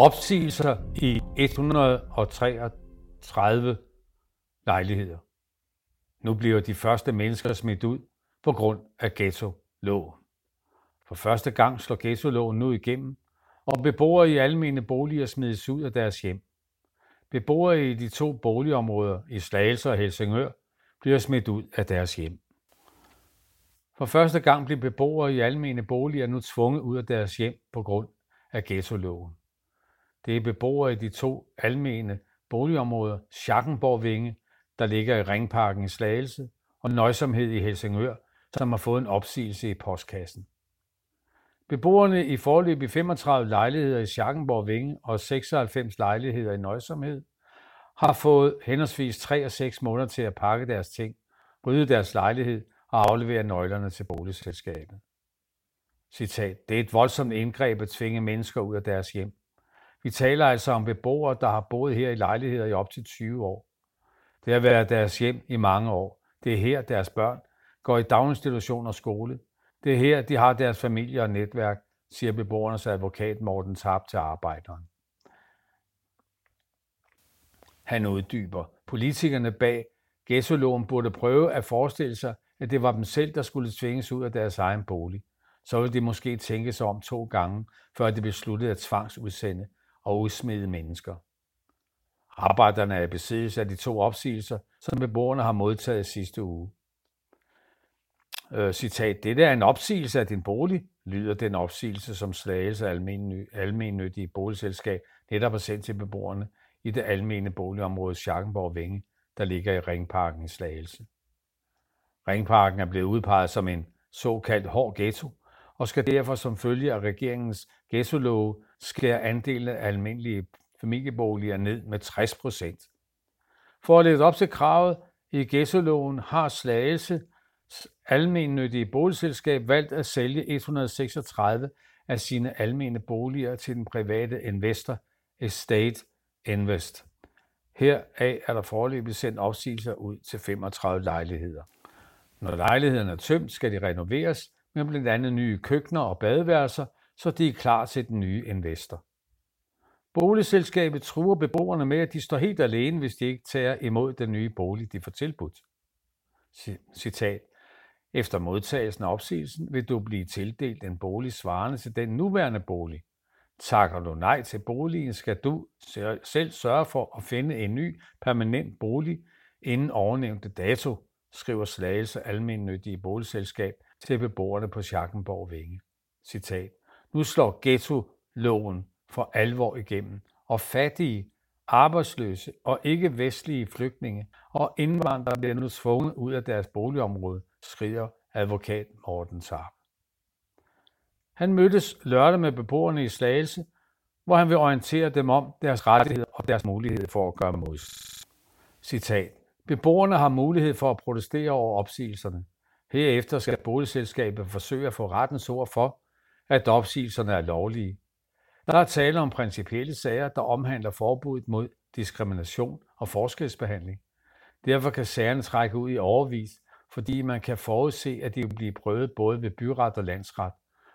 Opsigelser i 133 lejligheder. Nu bliver de første mennesker smidt ud på grund af ghetto-loven. For første gang slår ghetto-loven nu igennem, og beboere i almene boliger smides ud af deres hjem. Beboere i de to boligområder i Slagelse og Helsingør bliver smidt ud af deres hjem. For første gang bliver beboere i almene boliger nu tvunget ud af deres hjem på grund af ghetto-loven. Det er beboere i de to almene boligområder, Schackenborg Vinge, der ligger i Ringparken i Slagelse, og Nøjsomhed i Helsingør, som har fået en opsigelse i postkassen. Beboerne i forløb i 35 lejligheder i Schackenborg Vinge og 96 lejligheder i Nøjsomhed har fået henholdsvis 3 og 6 måneder til at pakke deres ting, rydde deres lejlighed og aflevere nøglerne til boligselskabet. Citat, det er et voldsomt indgreb at tvinge mennesker ud af deres hjem. Vi taler altså om beboere, der har boet her i lejligheder i op til 20 år. Det har været deres hjem i mange år. Det er her, deres børn går i daginstitution og skole. Det er her, de har deres familie og netværk, siger beboernes advokat Morten Tarp til arbejderen. Han uddyber. Politikerne bag ghettoloven burde prøve at forestille sig, at det var dem selv, der skulle tvinges ud af deres egen bolig. Så ville de måske tænke sig om to gange, før de besluttede at tvangsudsende og udsmide mennesker. Arbejderne er i besiddelse af de to opsigelser, som beboerne har modtaget sidste uge. Øh, citat, det er en opsigelse af din bolig, lyder den opsigelse, som Slagelse almennyttige boligselskab netop har sendt til beboerne i det almene boligområde Schackenborg Vinge, der ligger i Ringparken i Slagelse. Ringparken er blevet udpeget som en såkaldt hård ghetto, og skal derfor som følge af regeringens ghetto skære andelen af almindelige familieboliger ned med 60 procent. For at leve op til kravet i ghetto har Slagelse almennyttige boligselskab valgt at sælge 136 af sine almene boliger til den private investor Estate Invest. Heraf er der foreløbig sendt opsigelser ud til 35 lejligheder. Når lejlighederne er tømt, skal de renoveres med blandt andet nye køkkener og badeværelser, så de er klar til den nye investor. Boligselskabet truer beboerne med, at de står helt alene, hvis de ikke tager imod den nye bolig, de får tilbudt. Citat. Efter modtagelsen af opsigelsen vil du blive tildelt en bolig svarende til den nuværende bolig. Takker du nej til boligen, skal du selv sørge for at finde en ny permanent bolig inden ovennævnte dato, skriver Slagelse Almennyttige Boligselskab til beboerne på Schackenborg Vinge. Citat. Nu slår ghetto-loven for alvor igennem, og fattige, arbejdsløse og ikke-vestlige flygtninge og indvandrere bliver nu tvunget ud af deres boligområde, skriver advokat Morten Tarp. Han mødtes lørdag med beboerne i Slagelse, hvor han vil orientere dem om deres rettigheder og deres mulighed for at gøre mod. Citat. Beboerne har mulighed for at protestere over opsigelserne. Herefter skal boligselskabet forsøge at få rettens ord for, at opsigelserne er lovlige. Der er tale om principielle sager, der omhandler forbuddet mod diskrimination og forskelsbehandling. Derfor kan sagerne trække ud i overvis, fordi man kan forudse, at de vil blive prøvet både ved byret og landsret,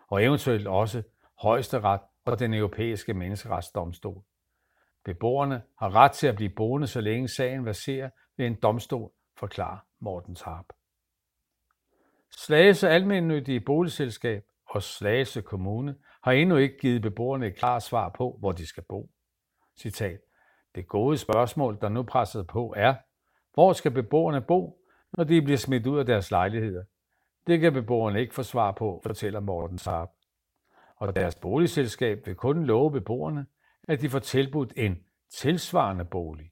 og eventuelt også højesteret og den europæiske menneskeretsdomstol. Beboerne har ret til at blive boende, så længe sagen verserer ved en domstol, forklarer Morten Tarp. Slagelse Almennyttige Boligselskab og Slagelse Kommune har endnu ikke givet beboerne et klart svar på, hvor de skal bo. Citat. Det gode spørgsmål, der nu presser på, er, hvor skal beboerne bo, når de bliver smidt ud af deres lejligheder? Det kan beboerne ikke få svar på, fortæller Morten Saab. Og deres boligselskab vil kun love beboerne, at de får tilbudt en tilsvarende bolig.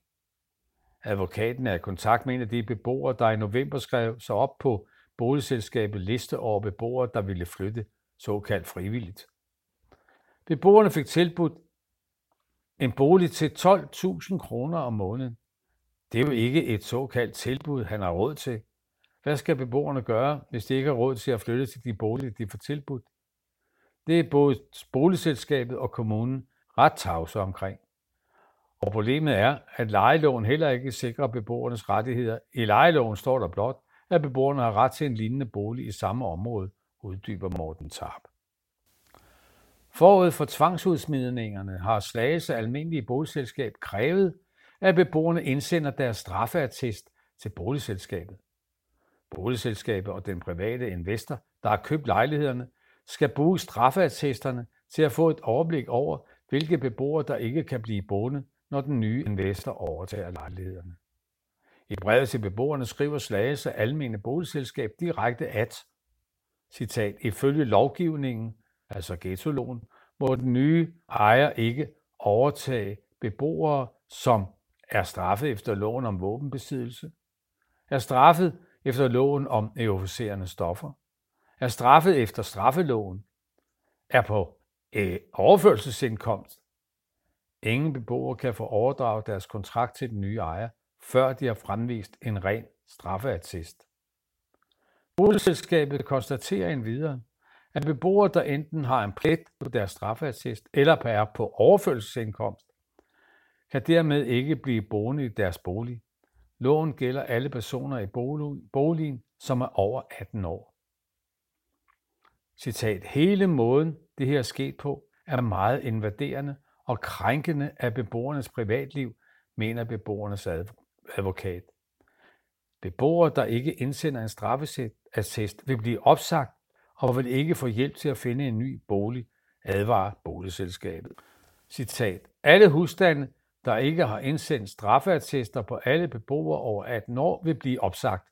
Advokaten er i kontakt med en af de beboere, der i november skrev sig op på boligselskabet liste over beboere, der ville flytte såkaldt frivilligt. Beboerne fik tilbudt en bolig til 12.000 kroner om måneden. Det er jo ikke et såkaldt tilbud, han har råd til. Hvad skal beboerne gøre, hvis de ikke har råd til at flytte til de boliger, de får tilbudt? Det er både boligselskabet og kommunen ret tavse omkring. Og problemet er, at lejeloven heller ikke sikrer beboernes rettigheder. I lejeloven står der blot, at beboerne har ret til en lignende bolig i samme område, uddyber Morten Tarp. Forud for tvangsudsmidningerne har Slagelse Almindelige Boligselskab krævet, at beboerne indsender deres straffeattest til boligselskabet. Boligselskabet og den private investor, der har købt lejlighederne, skal bruge straffeattesterne til at få et overblik over, hvilke beboere, der ikke kan blive boende, når den nye investor overtager lejlighederne. I brevet til beboerne skriver Slagelse Almene Boligselskab direkte at, citat, ifølge lovgivningen, altså ghetto må den nye ejer ikke overtage beboere, som er straffet efter loven om våbenbesiddelse, er straffet efter loven om euforiserende stoffer, er straffet efter straffeloven, er på øh, overførselsindkomst. Ingen beboere kan få overdraget deres kontrakt til den nye ejer, før de har fremvist en ren straffeattest. Boligselskabet konstaterer endvidere, at beboere, der enten har en plet på deres straffeattest eller er på overførselsindkomst, kan dermed ikke blive boende i deres bolig. Loven gælder alle personer i boligen, som er over 18 år. Citat, hele måden, det her er sket på, er meget invaderende og krænkende af beboernes privatliv, mener beboernes advokat. Beboere, der ikke indsender en straffeattest, vil blive opsagt og vil ikke få hjælp til at finde en ny bolig, advarer boligselskabet. Citat. Alle husstande, der ikke har indsendt straffeattester på alle beboere over 18 år, vil blive opsagt.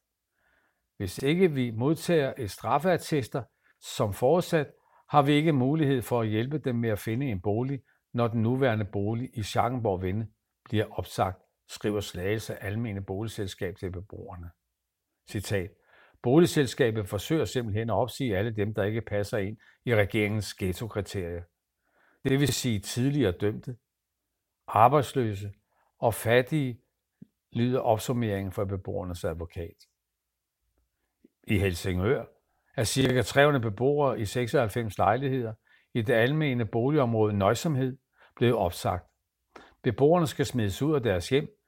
Hvis ikke vi modtager et straffeattester som forudsat, har vi ikke mulighed for at hjælpe dem med at finde en bolig, når den nuværende bolig i Schackenborg Vinde bliver opsagt, skriver Slagelse Almene Boligselskab til beboerne. Citat. Boligselskabet forsøger simpelthen at opsige alle dem, der ikke passer ind i regeringens ghetto-kriterier. Det vil sige tidligere dømte, arbejdsløse og fattige, lyder opsummeringen fra beboernes advokat. I Helsingør er ca. 300 beboere i 96 lejligheder i det almene boligområde Nøjsomhed blevet opsagt. Beboerne skal smides ud af deres hjem,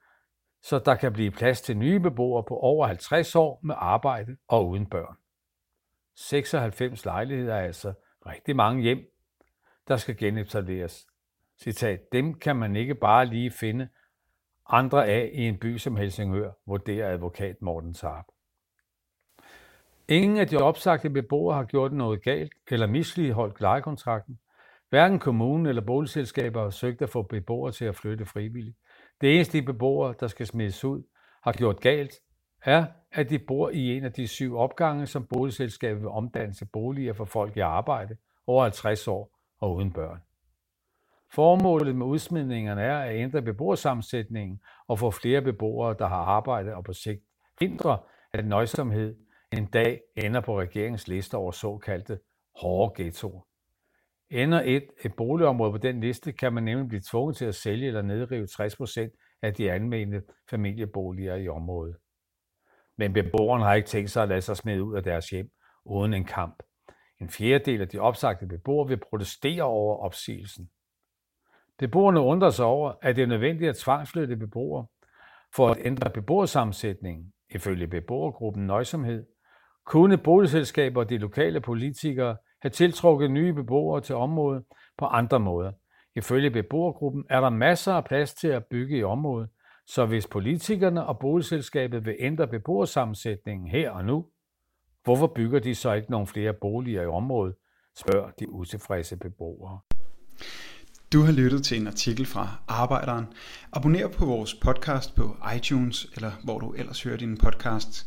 så der kan blive plads til nye beboere på over 50 år med arbejde og uden børn. 96 lejligheder er altså rigtig mange hjem, der skal genetableres. Citat, dem kan man ikke bare lige finde andre af i en by som Helsingør, vurderer advokat Morten Tarp. Ingen af de opsagte beboere har gjort noget galt eller misligeholdt lejekontrakten. Hverken kommunen eller boligselskaber har søgt at få beboere til at flytte frivilligt. Det eneste de beboere, der skal smides ud, har gjort galt, er, at de bor i en af de syv opgange, som boligselskabet vil omdanne til boliger for folk i arbejde over 50 år og uden børn. Formålet med udsmidningerne er at ændre beboersammensætningen og få flere beboere, der har arbejde og på sigt hindre, at nøjsomhed en dag ender på regeringens liste over såkaldte hårde ghettoer. Ender et, et boligområde på den liste, kan man nemlig blive tvunget til at sælge eller nedrive 60% af de anmeldte familieboliger i området. Men beboerne har ikke tænkt sig at lade sig smide ud af deres hjem uden en kamp. En fjerdedel af de opsagte beboere vil protestere over opsigelsen. Beboerne undrer sig over, at det er nødvendigt at tvangsflytte beboere for at ændre beboersammensætningen. Ifølge beboergruppen Nøjsomhed kunne boligselskaber og de lokale politikere have tiltrukket nye beboere til området på andre måder. Ifølge beboergruppen er der masser af plads til at bygge i området, så hvis politikerne og boligselskabet vil ændre beboersammensætningen her og nu, hvorfor bygger de så ikke nogle flere boliger i området, spørger de utilfredse beboere. Du har lyttet til en artikel fra Arbejderen. Abonner på vores podcast på iTunes, eller hvor du ellers hører dine podcasts.